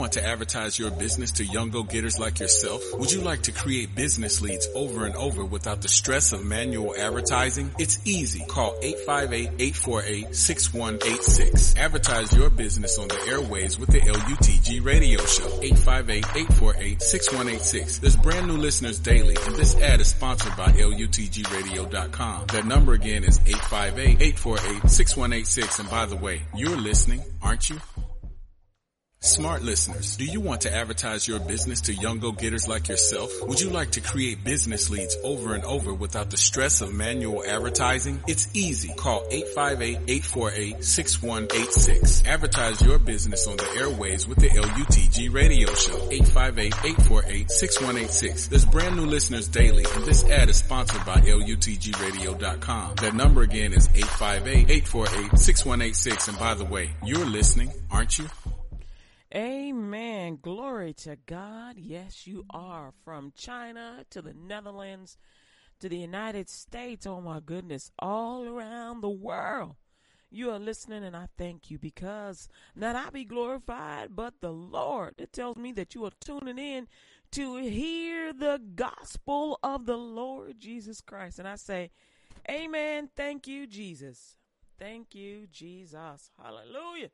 Want to advertise your business to young go-getters like yourself? Would you like to create business leads over and over without the stress of manual advertising? It's easy. Call 858-848-6186. Advertise your business on the airways with the LUTG radio show. 858-848-6186. There's brand new listeners daily and this ad is sponsored by LUTGradio.com. That number again is 858-848-6186 and by the way, you're listening, aren't you? Smart listeners, do you want to advertise your business to young go-getters like yourself? Would you like to create business leads over and over without the stress of manual advertising? It's easy. Call 858-848-6186. Advertise your business on the airways with the LUTG radio show. 858-848-6186. There's brand new listeners daily and this ad is sponsored by LUTGradio.com. That number again is 858-848-6186 and by the way, you're listening, aren't you? Amen. Glory to God. Yes, you are. From China to the Netherlands to the United States. Oh my goodness. All around the world. You are listening and I thank you because not I be glorified, but the Lord. It tells me that you are tuning in to hear the gospel of the Lord Jesus Christ. And I say, Amen. Thank you, Jesus. Thank you, Jesus. Hallelujah.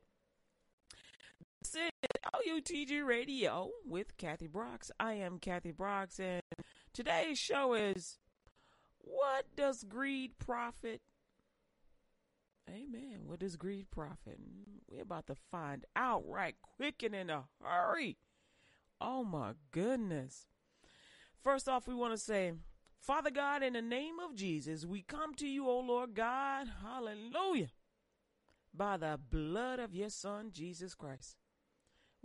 This is LUTG Radio with Kathy Brooks. I am Kathy Brooks, and today's show is What Does Greed Profit? Amen. What does greed profit? We're about to find out right quick and in a hurry. Oh my goodness. First off, we want to say, Father God, in the name of Jesus, we come to you, O Lord God. Hallelujah. By the blood of your Son, Jesus Christ.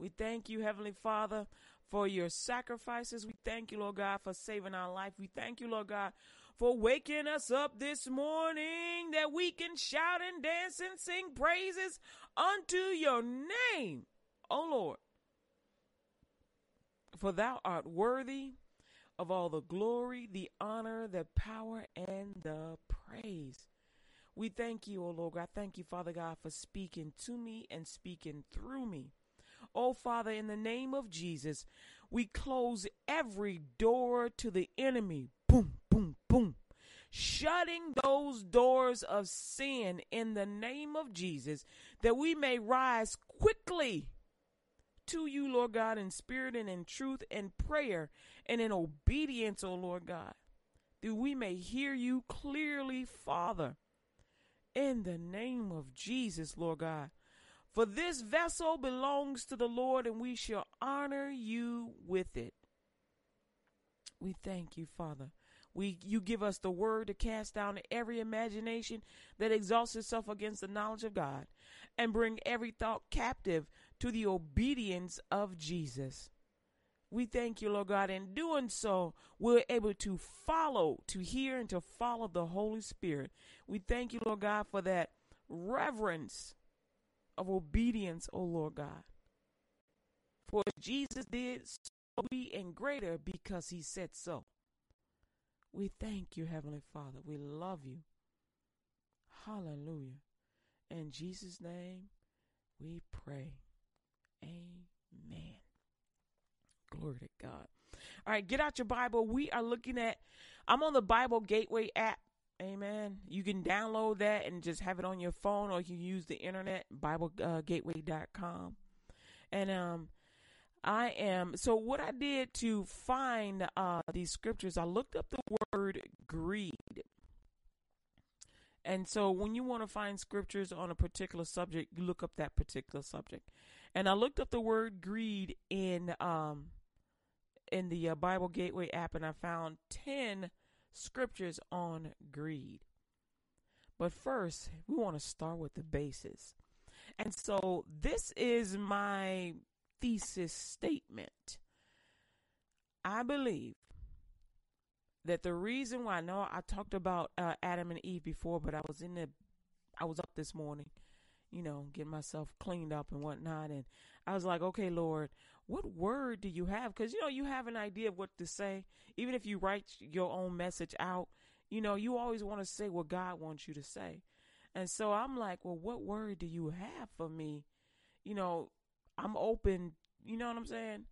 We thank you, Heavenly Father, for your sacrifices. We thank you, Lord God, for saving our life. We thank you, Lord God, for waking us up this morning that we can shout and dance and sing praises unto your name, O Lord. For thou art worthy of all the glory, the honor, the power, and the praise. We thank you, O Lord God. Thank you, Father God, for speaking to me and speaking through me. Oh, Father, in the name of Jesus, we close every door to the enemy. Boom, boom, boom. Shutting those doors of sin in the name of Jesus, that we may rise quickly to you, Lord God, in spirit and in truth and prayer and in obedience, O Lord God, that we may hear you clearly, Father. In the name of Jesus, Lord God. For this vessel belongs to the Lord, and we shall honor you with it. We thank you, Father. We you give us the word to cast down every imagination that exalts itself against the knowledge of God, and bring every thought captive to the obedience of Jesus. We thank you, Lord God. In doing so, we're able to follow, to hear, and to follow the Holy Spirit. We thank you, Lord God, for that reverence of obedience, O Lord God. For Jesus did, so we and greater because he said so. We thank you, Heavenly Father. We love you. Hallelujah. In Jesus' name we pray. Amen. Glory to God. All right, get out your Bible. We are looking at, I'm on the Bible Gateway app. Amen. You can download that and just have it on your phone, or you use the internet, BibleGateway.com. And um, I am so what I did to find uh, these scriptures. I looked up the word greed, and so when you want to find scriptures on a particular subject, you look up that particular subject. And I looked up the word greed in um in the uh, Bible Gateway app, and I found ten scriptures on greed. But first, we want to start with the basis. And so this is my thesis statement. I believe that the reason why I know I talked about uh, Adam and Eve before, but I was in the, I was up this morning, you know, getting myself cleaned up and whatnot, and I was like, okay, Lord, what word do you have? Because you know you have an idea of what to say, even if you write your own message out. You know, you always want to say what God wants you to say. And so I'm like, well, what word do you have for me? You know, I'm open you know what I'm saying?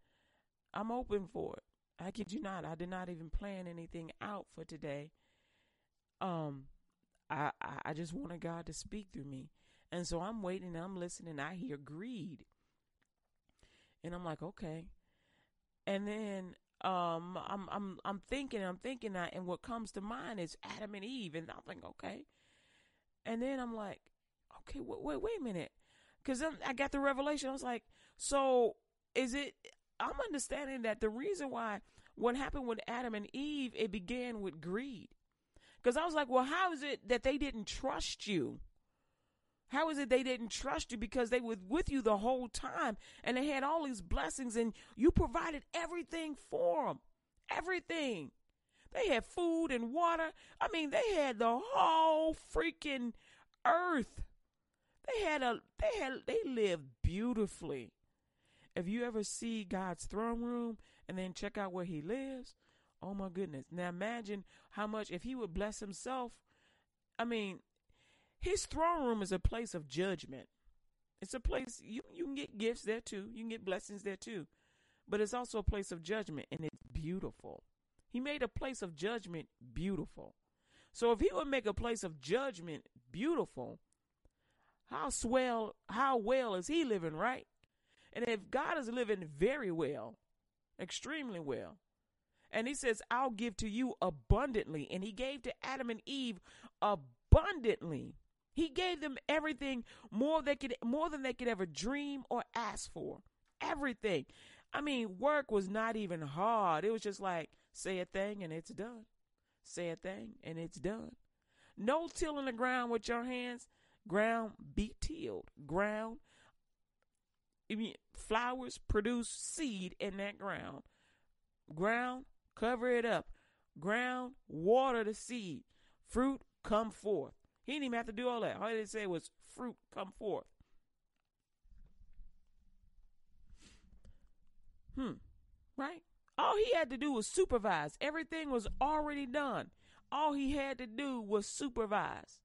I'm open for it. I kid you not. I did not even plan anything out for today. Um, I I, just wanted God to speak through me, and so I'm waiting. I'm listening. I hear greed, and I'm like, okay. And then um, I'm I'm I'm thinking, I'm thinking that, and what comes to mind is Adam and Eve, and I'm like, okay. And then I'm like, okay, wait, wait, wait a minute, because then I got the revelation. I was like, so is it? I'm understanding that the reason why what happened with Adam and Eve, it began with greed. Because I was like, well, how is it that they didn't trust you? How is it they didn't trust you because they were with you the whole time and they had all these blessings and you provided everything for them? Everything. They had food and water. I mean, they had the whole freaking earth. They had a they had they lived beautifully. If you ever see God's throne room and then check out where he lives, oh my goodness. Now imagine how much if he would bless himself. I mean, his throne room is a place of judgment. It's a place you you can get gifts there too. You can get blessings there too. But it's also a place of judgment and it's beautiful. He made a place of judgment beautiful. So if he would make a place of judgment beautiful, how swell how well is he living, right? And if God is living very well, extremely well, and he says, I'll give to you abundantly. And he gave to Adam and Eve abundantly. He gave them everything more they could more than they could ever dream or ask for. Everything. I mean, work was not even hard. It was just like say a thing and it's done. Say a thing and it's done. No tilling the ground with your hands. Ground be tilled. Ground I mean, flowers produce seed in that ground. Ground, cover it up. Ground, water the seed. Fruit, come forth. He didn't even have to do all that. All he did say was fruit come forth. Hmm. Right? All he had to do was supervise. Everything was already done. All he had to do was supervise.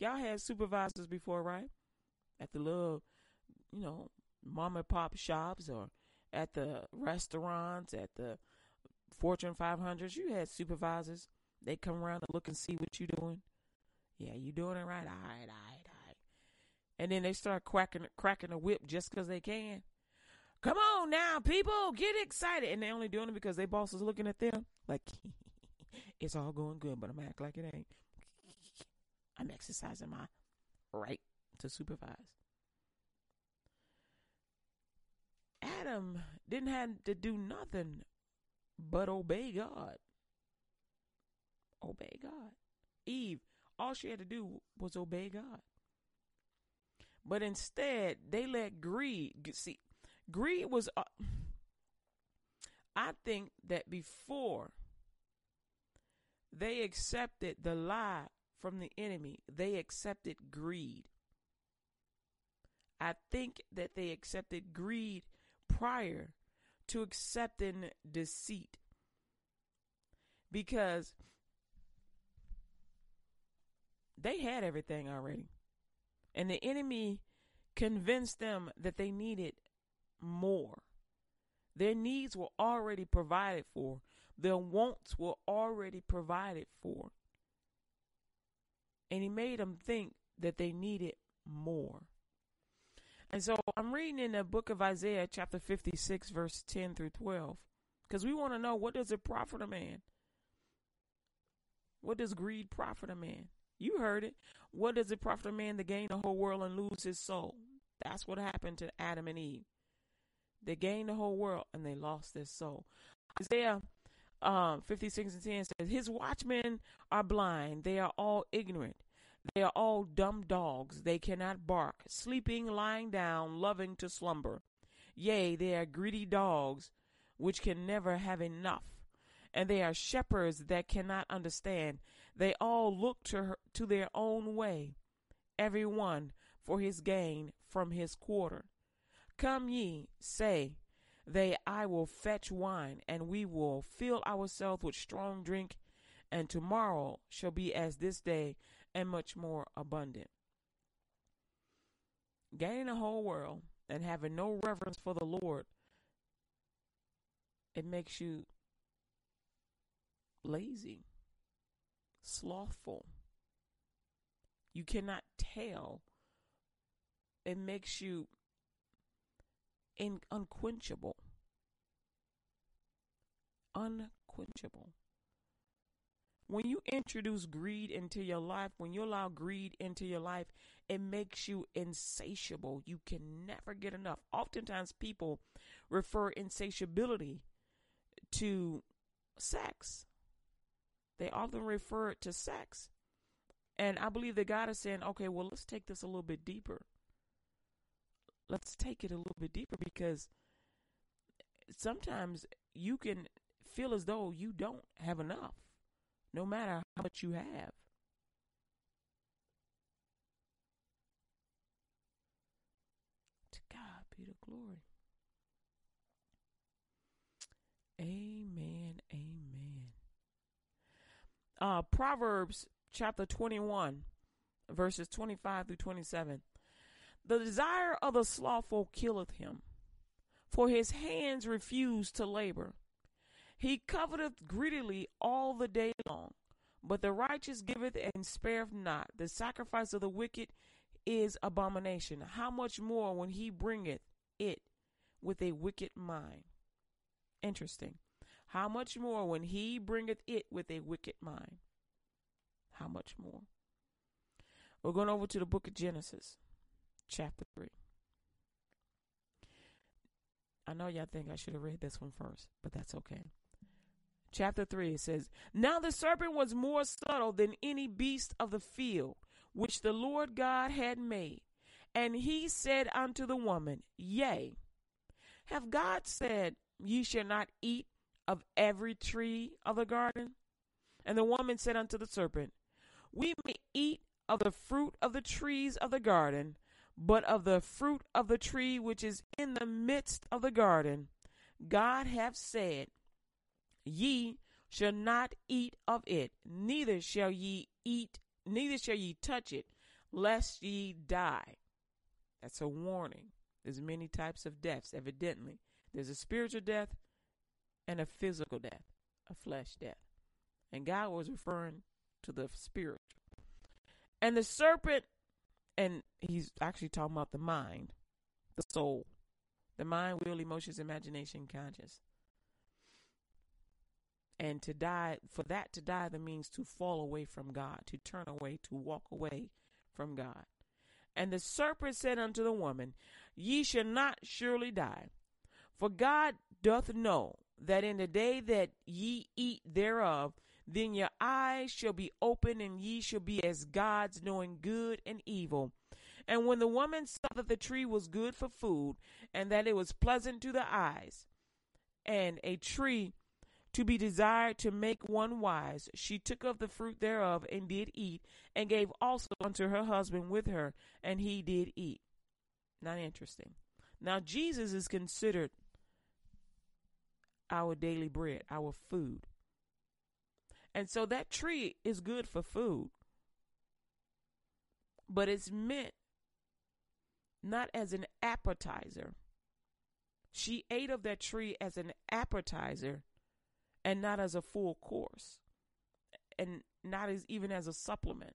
Y'all had supervisors before, right? At the little, you know, mom and pop shops or at the restaurants, at the Fortune 500s, you had supervisors. They come around and look and see what you're doing. Yeah, you doing it right. All right, all right, all right. And then they start cracking cracking the whip just because they can. Come on now, people, get excited. And they're only doing it because their boss is looking at them like it's all going good, but I'm act like it ain't. I'm exercising my right to supervise. Adam didn't have to do nothing but obey God. Obey God. Eve all she had to do was obey God. But instead, they let greed see. Greed was. Uh, I think that before they accepted the lie from the enemy, they accepted greed. I think that they accepted greed prior to accepting deceit. Because they had everything already. And the enemy convinced them that they needed more. Their needs were already provided for, their wants were already provided for. And he made them think that they needed more. And so I'm reading in the book of Isaiah, chapter 56, verse 10 through 12, because we want to know what does it profit a man? What does greed profit a man? You heard it. What does it profit a man to gain the whole world and lose his soul? That's what happened to Adam and Eve. They gained the whole world and they lost their soul. Isaiah um, 56 and 10 says, His watchmen are blind. They are all ignorant. They are all dumb dogs. They cannot bark, sleeping, lying down, loving to slumber. Yea, they are greedy dogs, which can never have enough. And they are shepherds that cannot understand. They all look to her, to their own way, every one for his gain from his quarter. Come ye, say they, I will fetch wine, and we will fill ourselves with strong drink, and tomorrow shall be as this day, and much more abundant. Gaining the whole world and having no reverence for the Lord, it makes you lazy, slothful. You cannot tell. It makes you in, unquenchable. Unquenchable. When you introduce greed into your life, when you allow greed into your life, it makes you insatiable. You can never get enough. Oftentimes, people refer insatiability to sex. They often refer to sex. And I believe that God is saying, okay, well, let's take this a little bit deeper. Let's take it a little bit deeper because sometimes you can feel as though you don't have enough, no matter how much you have. To God be the glory. Amen. Amen. Uh, Proverbs chapter 21, verses 25 through 27. The desire of the slothful killeth him, for his hands refuse to labor. He coveteth greedily all the day long, but the righteous giveth and spareth not. The sacrifice of the wicked is abomination. How much more when he bringeth it with a wicked mind? Interesting. How much more when he bringeth it with a wicked mind? How much more? We're going over to the book of Genesis, chapter 3. I know y'all think I should have read this one first, but that's okay. Chapter 3, it says, Now the serpent was more subtle than any beast of the field which the Lord God had made. And he said unto the woman, Yea, have God said, Ye shall not eat of every tree of the garden? And the woman said unto the serpent, We may eat of the fruit of the trees of the garden, but of the fruit of the tree which is in the midst of the garden, God hath said, Ye shall not eat of it, neither shall ye eat, neither shall ye touch it, lest ye die. That's a warning. There's many types of deaths, evidently. There's a spiritual death and a physical death, a flesh death. And God was referring to the spiritual. And the serpent, and he's actually talking about the mind, the soul, the mind, will, emotions, imagination, conscience. And to die, for that to die, that means to fall away from God, to turn away, to walk away from God. And the serpent said unto the woman, Ye shall not surely die. For God doth know that in the day that ye eat thereof, then your eyes shall be open, and ye shall be as gods, knowing good and evil. And when the woman saw that the tree was good for food, and that it was pleasant to the eyes, and a tree to be desired to make one wise, she took of the fruit thereof, and did eat, and gave also unto her husband with her, and he did eat. Not interesting. Now, Jesus is considered our daily bread, our food. And so that tree is good for food, but it's meant not as an appetizer. She ate of that tree as an appetizer and not as a full course, and not as even as a supplement.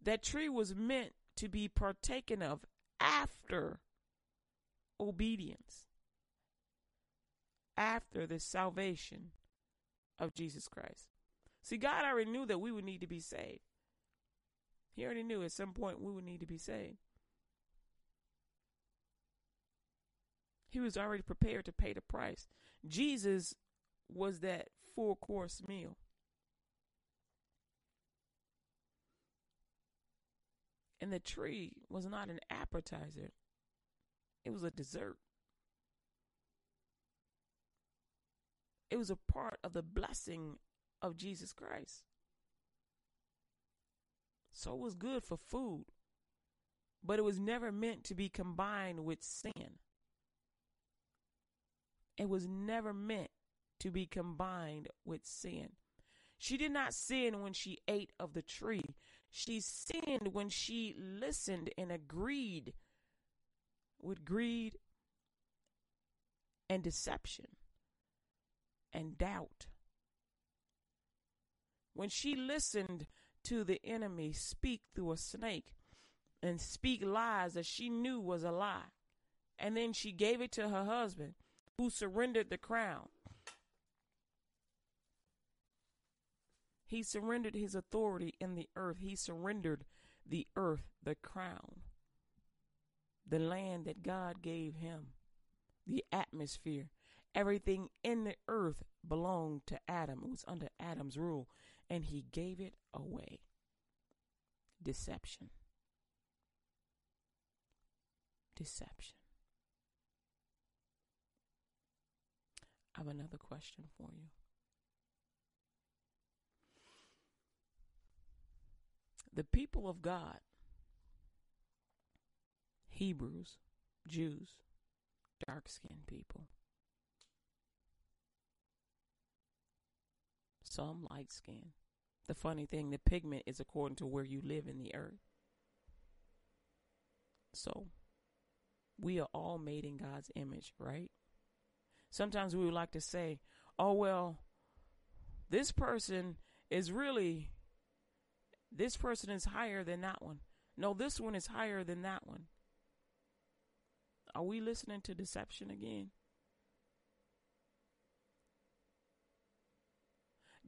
That tree was meant to be partaken of after obedience, after the salvation of Jesus Christ. See, God already knew that we would need to be saved. He already knew at some point we would need to be saved. He was already prepared to pay the price. Jesus was that four course meal. And the tree was not an appetizer, it was a dessert. It was a part of the blessing of Jesus Christ. So it was good for food, but it was never meant to be combined with sin. It was never meant to be combined with sin. She did not sin when she ate of the tree. She sinned when she listened and agreed with greed and deception and doubt. When she listened to the enemy speak through a snake and speak lies that she knew was a lie, and then she gave it to her husband, who surrendered the crown. He surrendered his authority in the earth. He surrendered the earth, the crown, the land that God gave him, the atmosphere. Everything in the earth belonged to Adam. It was under Adam's rule, and he gave it away. Deception. Deception. I have another question for you. The people of God, Hebrews, Jews, dark skinned people, some light skin. The funny thing, the pigment is according to where you live in the earth. So, we are all made in God's image, right? Sometimes we would like to say, oh, well, this person is really, this person is higher than that one. No, this one is higher than that one. Are we listening to deception again?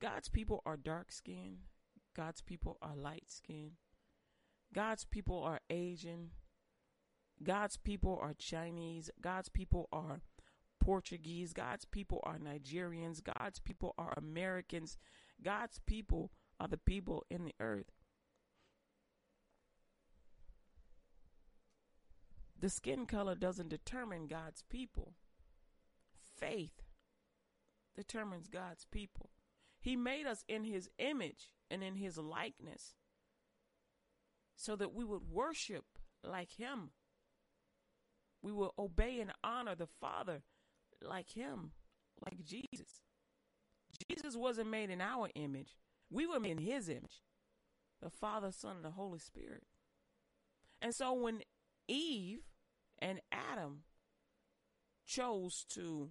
God's people are dark skinned. God's people are light skinned. God's people are Asian. God's people are Chinese. God's people are Portuguese. God's people are Nigerians. God's people are Americans. God's people are the people in the earth. The skin color doesn't determine God's people. Faith determines God's people. He made us in his image and in his likeness so that we would worship like him. We will obey and honor the Father like him, like Jesus. Jesus wasn't made in our image. We were made in his image. The Father, Son, and the Holy Spirit. And so when Eve and Adam chose to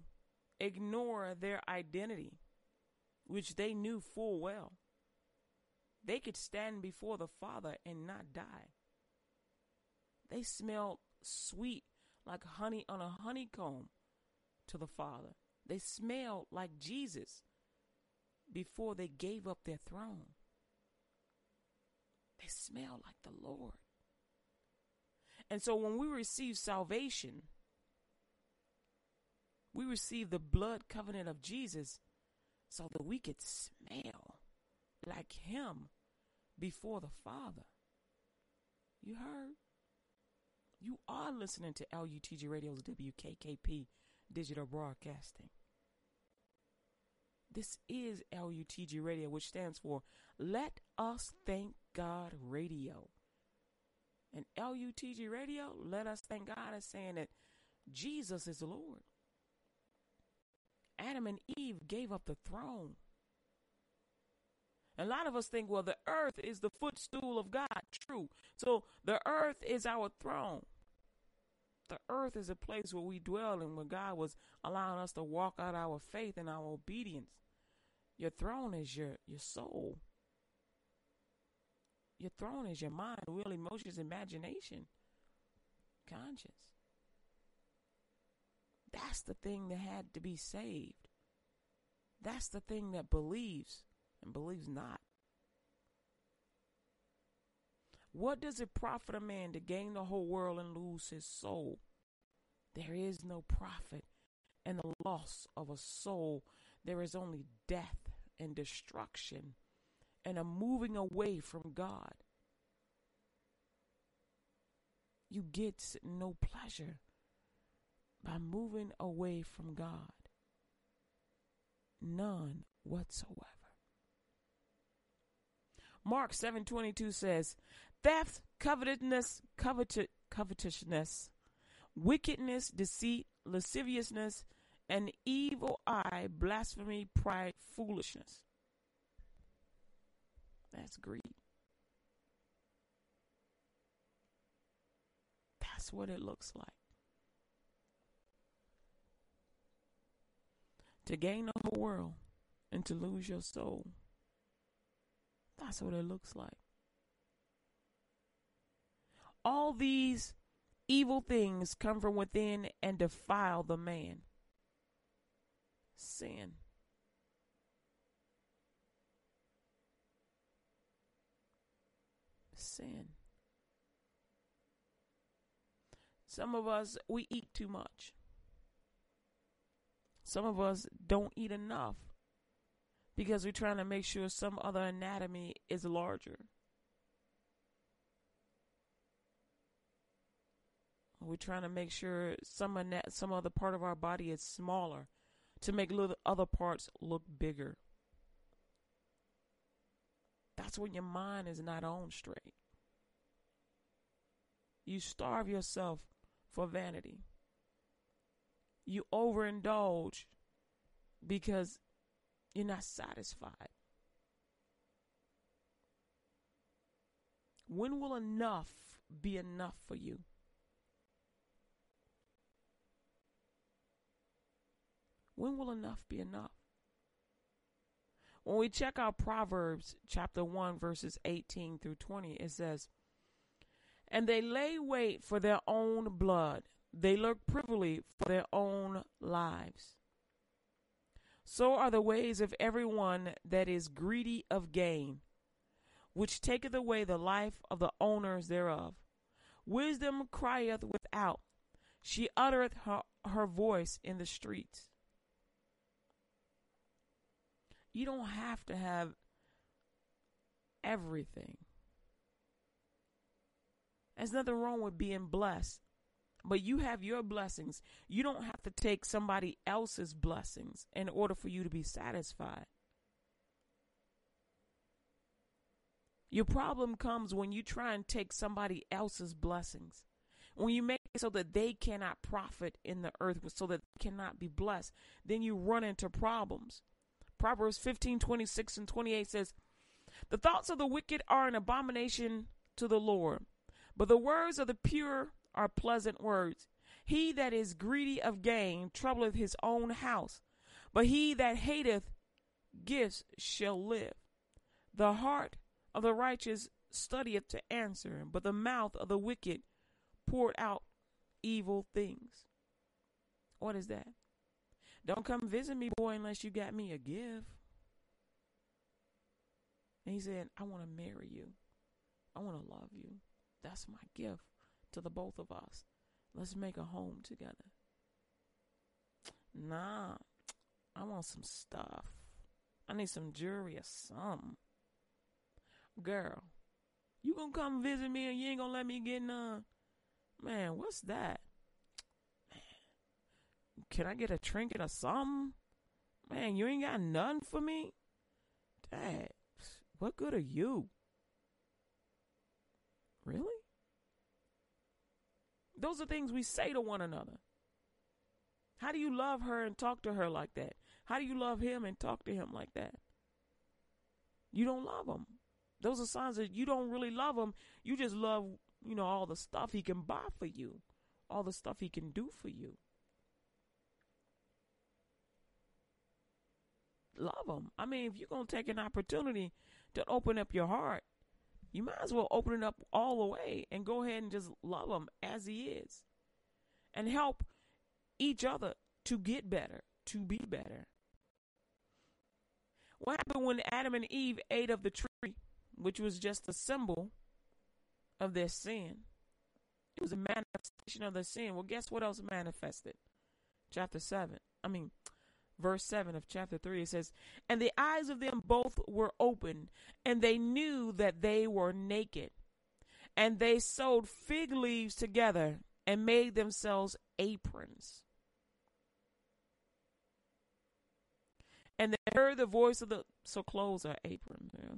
ignore their identity, which they knew full well, they could stand before the Father and not die. They smelled sweet like honey on a honeycomb to the Father. They smelled like Jesus before they gave up their throne. They smelled like the Lord. And so when we receive salvation, we receive the blood covenant of Jesus so that we could smell like Him before the Father. You heard? You are listening to LUTG Radio's WKKP Digital Broadcasting. This is LUTG Radio, which stands for Let Us Thank God Radio. And LUTG Radio, let us thank God is saying that Jesus is the Lord. Adam and Eve gave up the throne. A lot of us think, well, the earth is the footstool of God. True. So the earth is our throne. The earth is a place where we dwell and where God was allowing us to walk out our faith and our obedience. Your throne is your, your soul. Your throne is your mind, will, emotions, imagination, conscience. That's the thing that had to be saved. That's the thing that believes and believes not. What does it profit a man to gain the whole world and lose his soul? There is no profit in the loss of a soul. There is only death and destruction and a moving away from God. You get no pleasure by moving away from God. None whatsoever. Mark 7:22 says, "Theft, covetousness, covet- covetousness, wickedness, deceit, lasciviousness, an evil eye, blasphemy, pride, foolishness." That's greed. That's what it looks like. To gain the whole world and to lose your soul. That's what it looks like. All these evil things come from within and defile the man. Sin. Sin. Some of us, we eat too much. Some of us don't eat enough because we're trying to make sure some other anatomy is larger. We're trying to make sure some some other part of our body is smaller to make little other parts look bigger. That's when your mind is not on straight. You starve yourself for vanity. You overindulge because you're not satisfied. When will enough be enough for you? When will enough be enough? When we check out Proverbs chapter 1, verses 18 through 20, it says, And they lay wait for their own blood, they lurk privily for their own lives. So are the ways of everyone that is greedy of gain, which taketh away the life of the owners thereof. Wisdom crieth without, she uttereth her, her voice in the streets. You don't have to have everything. There's nothing wrong with being blessed, but you have your blessings. You don't have to take somebody else's blessings in order for you to be satisfied. Your problem comes when you try and take somebody else's blessings. When you make it so that they cannot profit in the earth, so that they cannot be blessed, then you run into problems. Proverbs 15 26 and 28 says, The thoughts of the wicked are an abomination to the Lord, but the words of the pure are pleasant words. He that is greedy of gain troubleth his own house, but he that hateth gifts shall live. The heart of the righteous studieth to answer, but the mouth of the wicked poured out evil things. What is that? Don't come visit me, boy, unless you got me a gift. And he said, I want to marry you. I want to love you. That's my gift to the both of us. Let's make a home together. Nah, I want some stuff. I need some jewelry or something. Girl, you gonna come visit me and you ain't gonna let me get none? Man, what's that? Can I get a trinket or something? Man, you ain't got none for me? Dad, what good are you? Really? Those are things we say to one another. How do you love her and talk to her like that? How do you love him and talk to him like that? You don't love him. Those are signs that you don't really love him. You just love, you know, all the stuff he can buy for you, all the stuff he can do for you. love him. I mean, if you're going to take an opportunity to open up your heart, you might as well open it up all the way and go ahead and just love him as he is and help each other to get better, to be better. What happened when Adam and Eve ate of the tree, which was just a symbol of their sin? It was a manifestation of their sin. Well, guess what else manifested? Chapter 7. I mean, verse 7 of chapter 3 it says and the eyes of them both were opened and they knew that they were naked and they sewed fig leaves together and made themselves aprons and they heard the voice of the so clothes are aprons yeah.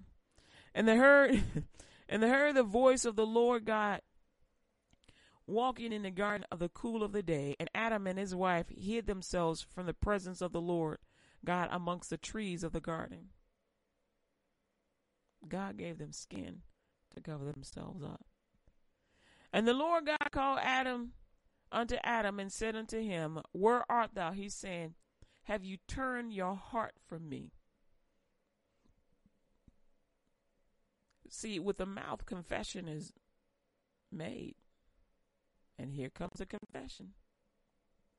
and they heard and they heard the voice of the lord god walking in the garden of the cool of the day, and Adam and his wife hid themselves from the presence of the Lord God amongst the trees of the garden. God gave them skin to cover themselves up. And the Lord God called Adam unto Adam and said unto him, Where art thou? He's saying, have you turned your heart from me? See, with the mouth, confession is made. And here comes a confession.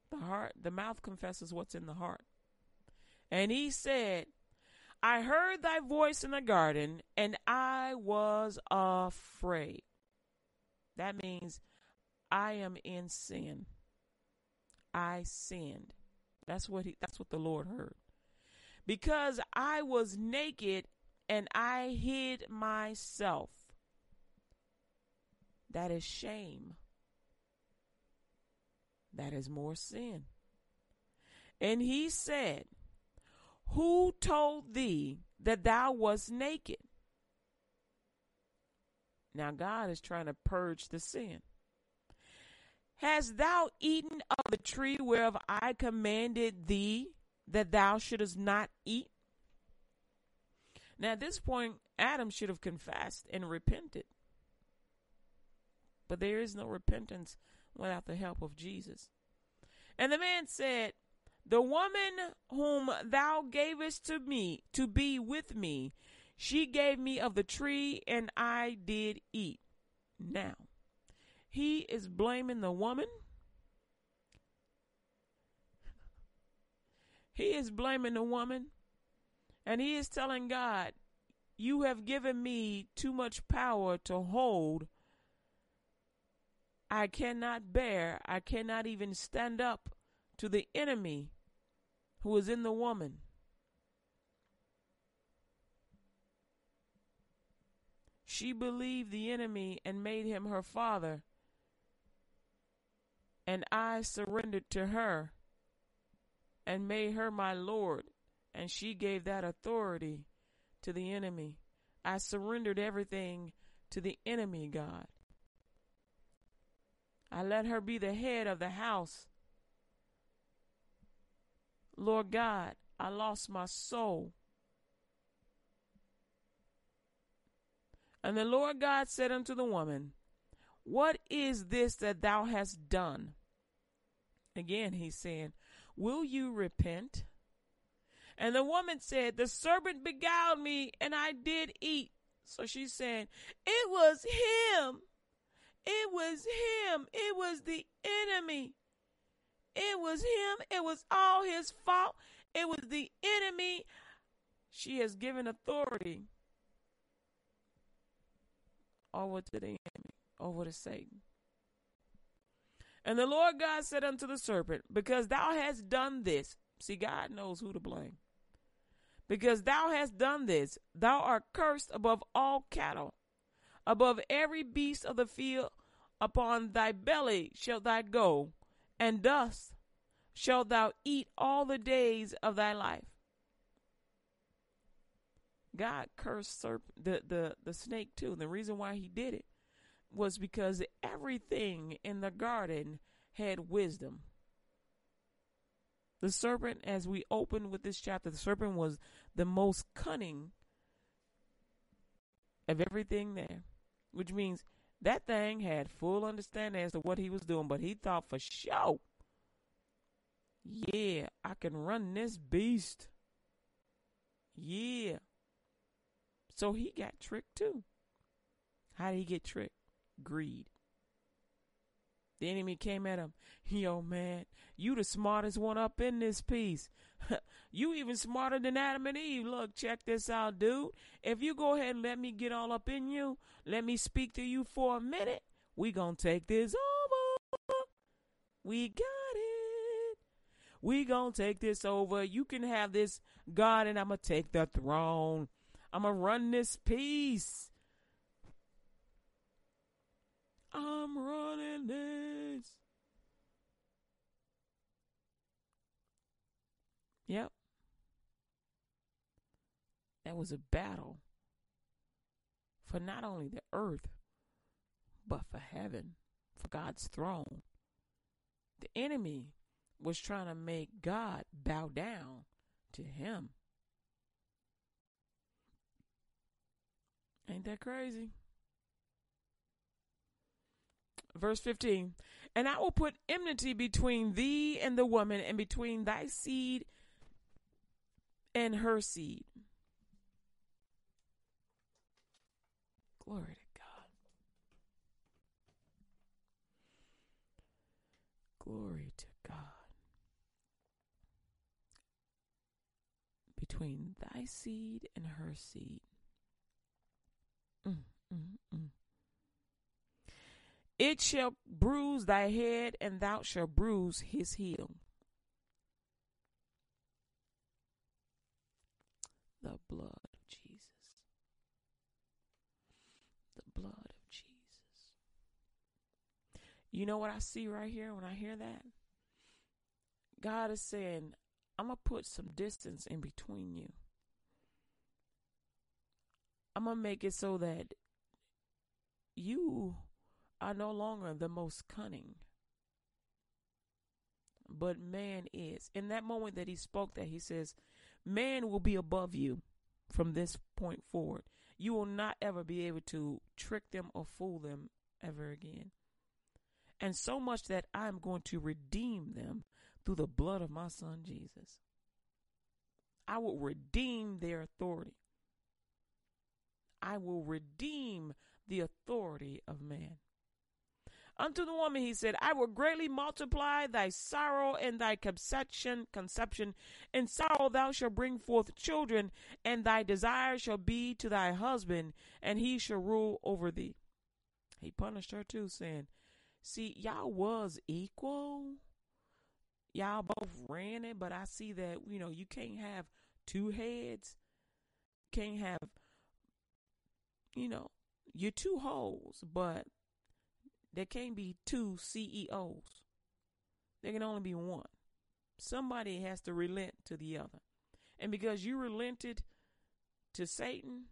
The heart, the mouth confesses what's in the heart. And he said, I heard thy voice in the garden, and I was afraid. That means I am in sin. I sinned. That's what he that's what the Lord heard. Because I was naked and I hid myself. That is shame. That is more sin. And he said, Who told thee that thou wast naked? Now, God is trying to purge the sin. Hast thou eaten of the tree whereof I commanded thee that thou shouldest not eat? Now, at this point, Adam should have confessed and repented. But there is no repentance without the help of Jesus. And the man said, The woman whom thou gavest to me to be with me, she gave me of the tree, and I did eat. Now, he is blaming the woman. He is blaming the woman. And he is telling God, You have given me too much power to hold. I cannot bear, I cannot even stand up to the enemy who is in the woman. She believed the enemy and made him her father, and I surrendered to her and made her my Lord, and she gave that authority to the enemy. I surrendered everything to the enemy, God. I let her be the head of the house. Lord God, I lost my soul. And the Lord God said unto the woman, What is this that thou hast done? Again, he's saying, Will you repent? And the woman said, The serpent beguiled me, and I did eat. So she's saying, It was him. It was him. It was the enemy. It was him. It was all his fault. It was the enemy. She has given authority over to the enemy, over to Satan. And the Lord God said unto the serpent, Because thou hast done this, see, God knows who to blame. Because thou hast done this, thou art cursed above all cattle, above every beast of the field, upon thy belly shalt thou go, and dust shalt thou eat all the days of thy life. God cursed serp- the, the, the snake too. The reason why he did it was because everything in the garden had wisdom. The serpent, as we open with this chapter, the serpent was the most cunning of everything there, which means that thing had full understanding as to what he was doing, but he thought for sure, yeah, I can run this beast. Yeah. So he got tricked too. How did he get tricked? Greed. The enemy came at him. Yo, man, you the smartest one up in this piece. you even smarter than Adam and Eve. Look, check this out, dude. If you go ahead and let me get all up in you, let me speak to you for a minute, we gonna take this over. We got it. We gonna take this over. You can have this God and I'm gonna take the throne. I'm gonna run this piece. I'm running this. Yep. That was a battle for not only the earth, but for heaven, for God's throne. The enemy was trying to make God bow down to him. Ain't that crazy? Verse 15 And I will put enmity between thee and the woman, and between thy seed and her seed. Glory to God. Glory to God. Between thy seed and her seed. Mm, mm, mm. It shall bruise thy head, and thou shalt bruise his heel. The blood of Jesus. The blood of Jesus. You know what I see right here when I hear that? God is saying, I'm going to put some distance in between you. I'm going to make it so that you are no longer the most cunning, but man is. In that moment that he spoke that, he says, Man will be above you from this point forward. You will not ever be able to trick them or fool them ever again. And so much that I'm going to redeem them through the blood of my son Jesus. I will redeem their authority. I will redeem the authority of man. Unto the woman he said, I will greatly multiply thy sorrow and thy conception, conception. In sorrow thou shalt bring forth children, and thy desire shall be to thy husband, and he shall rule over thee. He punished her too, saying, See, y'all was equal. Y'all both ran it, but I see that, you know, you can't have two heads. Can't have, you know, you're two holes, but there can't be two CEOs. There can only be one. Somebody has to relent to the other. And because you relented to Satan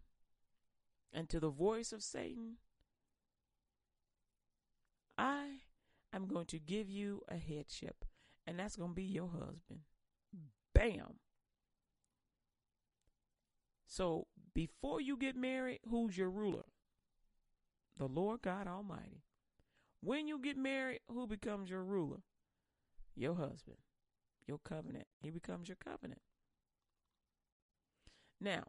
and to the voice of Satan, I am going to give you a headship, and that's going to be your husband. Bam. So before you get married, who's your ruler? The Lord God Almighty. When you get married, who becomes your ruler? Your husband, your covenant. He becomes your covenant. Now,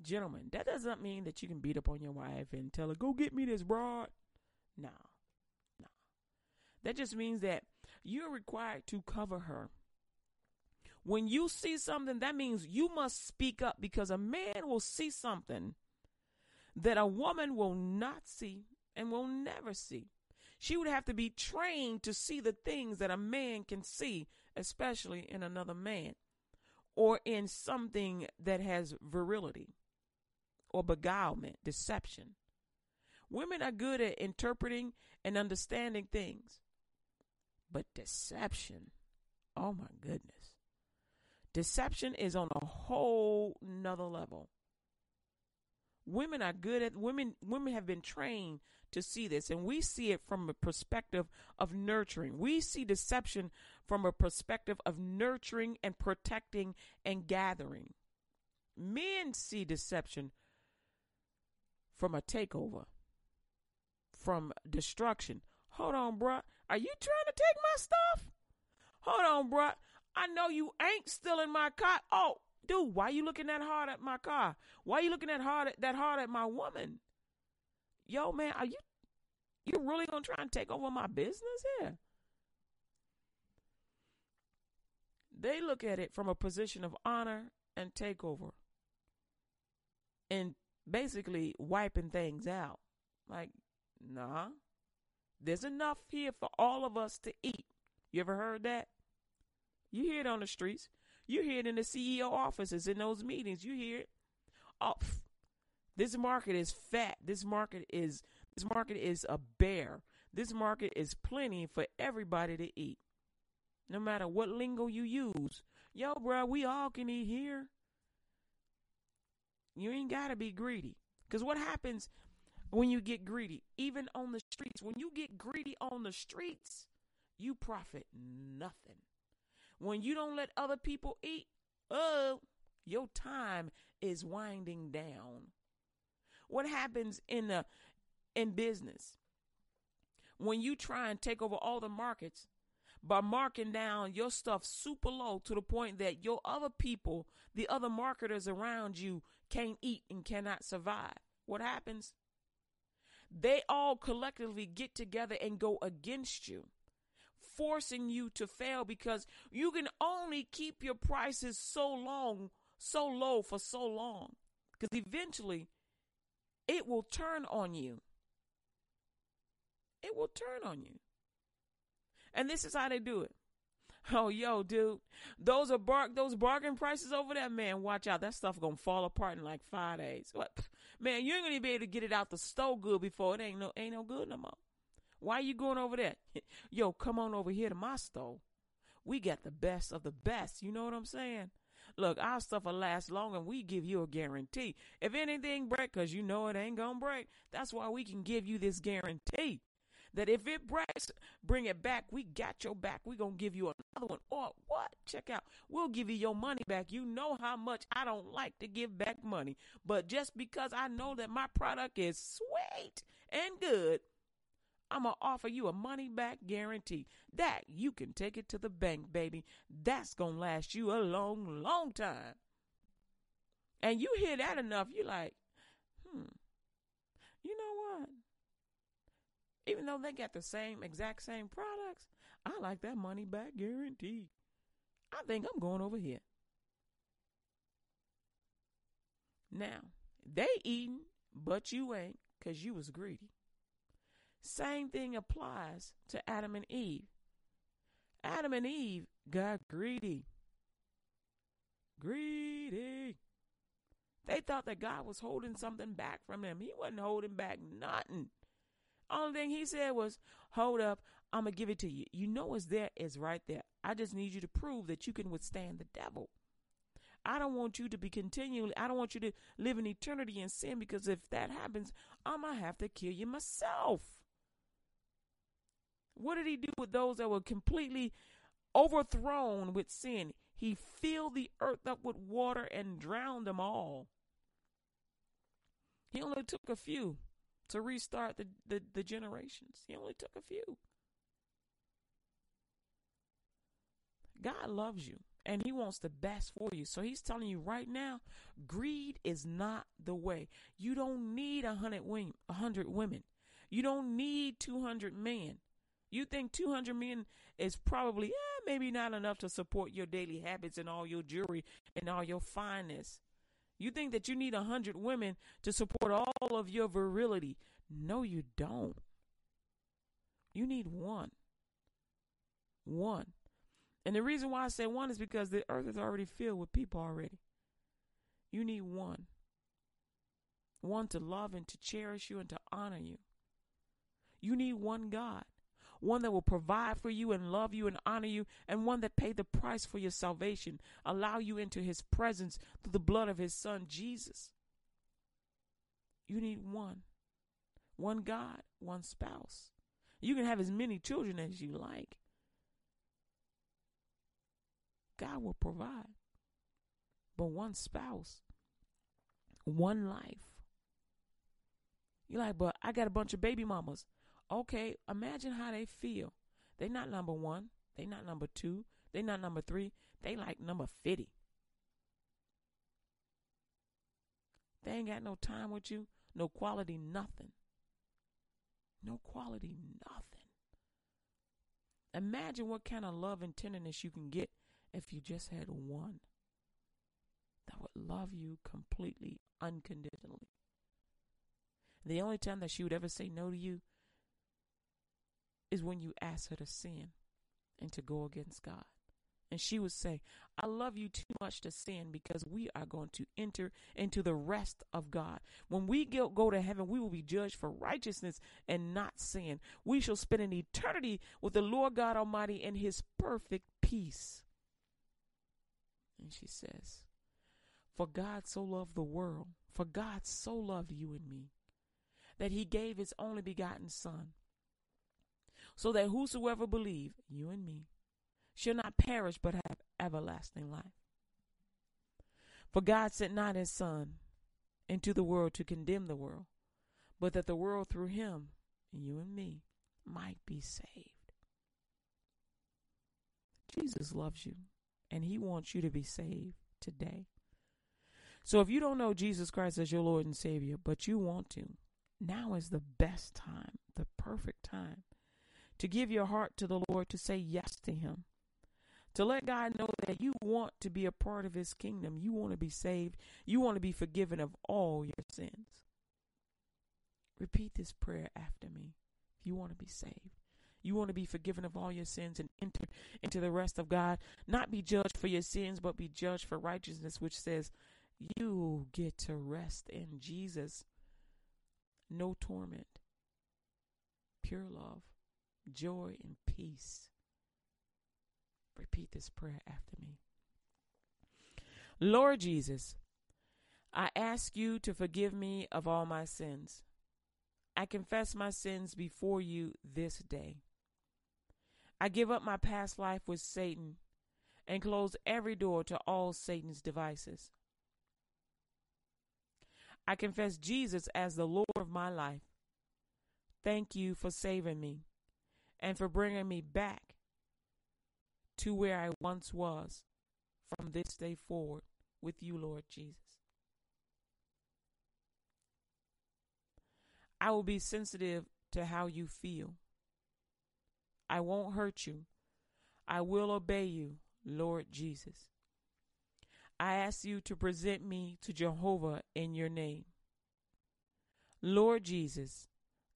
gentlemen, that doesn't mean that you can beat up on your wife and tell her, go get me this broad. No, no. That just means that you're required to cover her. When you see something, that means you must speak up because a man will see something that a woman will not see and will never see. She would have to be trained to see the things that a man can see, especially in another man or in something that has virility or beguilement, deception. Women are good at interpreting and understanding things, but deception, oh my goodness. Deception is on a whole nother level. Women are good at women women have been trained to see this. And we see it from a perspective of nurturing. We see deception from a perspective of nurturing and protecting and gathering. Men see deception from a takeover, from destruction. Hold on, bruh. Are you trying to take my stuff? Hold on, bruh. I know you ain't stealing my car. Oh, dude, why you looking that hard at my car? Why you looking that hard at that hard at my woman? Yo, man, are you you really gonna try and take over my business here? They look at it from a position of honor and takeover. And basically wiping things out. Like, nah. There's enough here for all of us to eat. You ever heard that? You hear it on the streets. You hear it in the CEO offices, in those meetings. You hear it. Oh, this market is fat. This market is this market is a bear. This market is plenty for everybody to eat. No matter what lingo you use. Yo, bro, we all can eat here. You ain't got to be greedy. Because what happens when you get greedy? Even on the streets. When you get greedy on the streets, you profit nothing. When you don't let other people eat, oh, your time is winding down. What happens in the in business when you try and take over all the markets, by marking down your stuff super low to the point that your other people, the other marketers around you, can't eat and cannot survive. What happens? They all collectively get together and go against you, forcing you to fail because you can only keep your prices so long, so low for so long. Because eventually it will turn on you. It will turn on you. And this is how they do it. Oh, yo, dude, those are bar- those bargain prices over there, man. Watch out, that stuff gonna fall apart in like five days. What, man? You ain't gonna be able to get it out the stove good before it ain't no ain't no good no more. Why you going over there? Yo, come on over here to my stove. We got the best of the best. You know what I'm saying? Look, our stuff will last long and we give you a guarantee. If anything break, cause you know it ain't gonna break, that's why we can give you this guarantee that if it breaks, bring it back. We got your back. we going to give you another one. Or what? Check out. We'll give you your money back. You know how much I don't like to give back money. But just because I know that my product is sweet and good, I'm going to offer you a money back guarantee. That you can take it to the bank, baby. That's going to last you a long, long time. And you hear that enough, you're like, hmm, you know what? Even though they got the same exact same products, I like that money back guarantee. I think I'm going over here. Now, they eating, but you ain't because you was greedy. Same thing applies to Adam and Eve. Adam and Eve got greedy. Greedy. They thought that God was holding something back from them. He wasn't holding back nothing. Only thing he said was, Hold up, I'm going to give it to you. You know what's there is right there. I just need you to prove that you can withstand the devil. I don't want you to be continually, I don't want you to live in eternity in sin because if that happens, I'm going to have to kill you myself. What did he do with those that were completely overthrown with sin? He filled the earth up with water and drowned them all. He only took a few to restart the, the, the generations. He only took a few. God loves you and he wants the best for you. So he's telling you right now, greed is not the way. You don't need a hundred women. You don't need 200 men. You think 200 men is probably, eh, maybe not enough to support your daily habits and all your jewelry and all your fineness. You think that you need a hundred women to support all of your virility. No, you don't. You need one. One. And the reason why I say one is because the earth is already filled with people already. You need one. One to love and to cherish you and to honor you. You need one God one that will provide for you and love you and honor you, and one that paid the price for your salvation, allow you into his presence through the blood of his son, Jesus. You need one. One God, one spouse. You can have as many children as you like. God will provide. But one spouse, one life. You're like, but I got a bunch of baby mamas. Okay, imagine how they feel. They not number one. They not number two. They not number three. They like number 50. They ain't got no time with you. No quality, nothing. No quality, nothing. Imagine what kind of love and tenderness you can get if you just had one that would love you completely, unconditionally. The only time that she would ever say no to you is when you ask her to sin and to go against God. And she would say, I love you too much to sin because we are going to enter into the rest of God. When we go, to heaven, we will be judged for righteousness and not sin. We shall spend an eternity with the Lord God Almighty in his perfect peace. And she says, For God so loved the world, for God so loved you and me, that he gave his only begotten Son so that whosoever believe, you and me, shall not perish but have everlasting life. For God sent not his Son into the world to condemn the world, but that the world through him, you and me, might be saved. Jesus loves you and he wants you to be saved today. So if you don't know Jesus Christ as your Lord and Savior, but you want to, now is the best time, the perfect time to give your heart to the Lord, to say yes to him. To let God know that you want to be a part of his kingdom. You want to be saved. You want to be forgiven of all your sins. Repeat this prayer after me. If you want to be saved, you want to be forgiven of all your sins and enter into the rest of God, not be judged for your sins, but be judged for righteousness, which says you get to rest in Jesus. No torment, pure love, joy, and peace. Repeat this prayer after me. Lord Jesus, I ask you to forgive me of all my sins. I confess my sins before you this day. I give up my past life with Satan and close every door to all Satan's devices. I confess Jesus as the Lord of my life. Thank you for saving me and for bringing me back to where I once was from this day forward with you, Lord Jesus. I will be sensitive to how you feel. I won't hurt you. I will obey you, Lord Jesus. I ask you to present me to Jehovah in your name. Lord Jesus,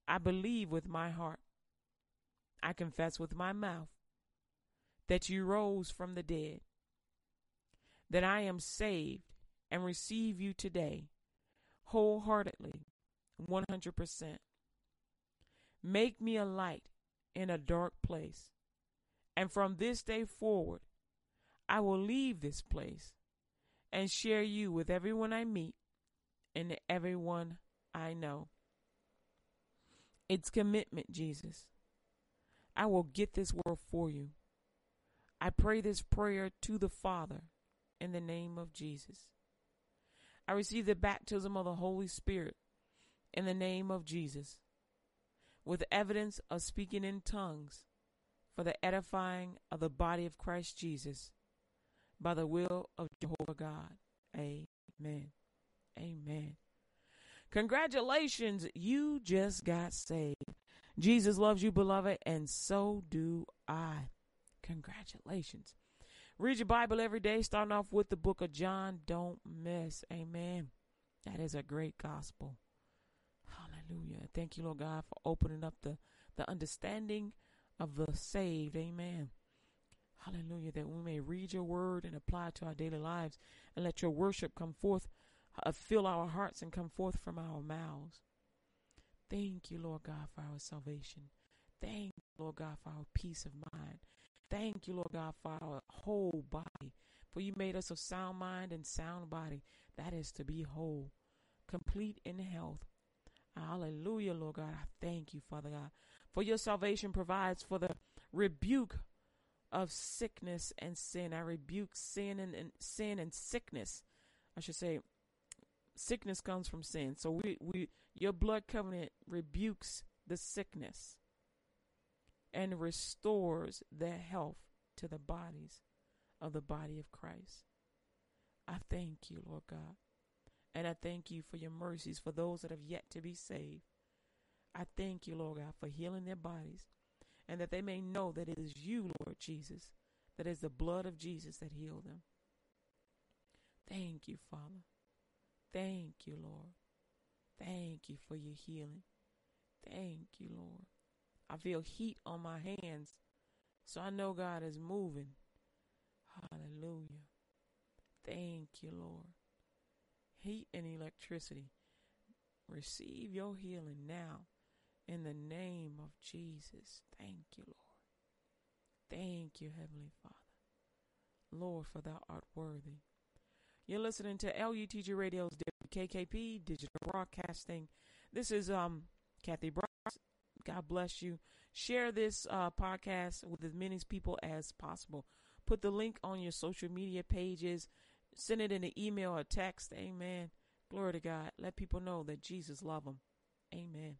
I believe with my heart. I confess with my mouth that you rose from the dead, that I am saved and receive you today wholeheartedly, 100%. Make me a light in a dark place. And from this day forward, I will leave this place and share you with everyone I meet and everyone I know. It's commitment, Jesus. I will get this world for you. I pray this prayer to the Father in the name of Jesus. I receive the baptism of the Holy Spirit in the name of Jesus with evidence of speaking in tongues for the edifying of the body of Christ Jesus by the will of Jehovah God. Amen. Amen. Congratulations, you just got saved. Jesus loves you, beloved, and so do I. Congratulations. Read your Bible every day, starting off with the book of John. Don't miss. Amen. That is a great gospel. Hallelujah. Thank you, Lord God, for opening up the, the understanding of the saved. Amen. Hallelujah. That we may read your word and apply it to our daily lives and let your worship come forth, uh, fill our hearts and come forth from our mouths. Thank you, Lord God, for our salvation. Thank you, Lord God, for our peace of mind. Thank you, Lord God, for our whole body. For you made us of sound mind and sound body. That is to be whole, complete in health. Hallelujah, Lord God. I thank you, Father God. For your salvation provides for the rebuke of sickness and sin. I rebuke sin and, and sin and sickness. I should say sickness comes from sin. So we, we your blood covenant rebukes the sickness and restores the health to the bodies of the body of Christ. I thank you, Lord God. And I thank you for your mercies for those that have yet to be saved. I thank you, Lord God, for healing their bodies and that they may know that it is you, Lord Jesus, that is the blood of Jesus that healed them. Thank you, Father. Thank you, Lord. Thank you for your healing. Thank you, Lord. I feel heat on my hands, so I know God is moving. Hallelujah. Thank you, Lord. Heat and electricity. Receive your healing now in the name of Jesus. Thank you, Lord. Thank you, Heavenly Father. Lord, for thou art worthy. You're listening to LUTG Radio's KKP Digital Broadcasting. This is um Kathy Bryce. God bless you. Share this uh, podcast with as many people as possible. Put the link on your social media pages. Send it in an email or text. Amen. Glory to God. Let people know that Jesus love them. Amen.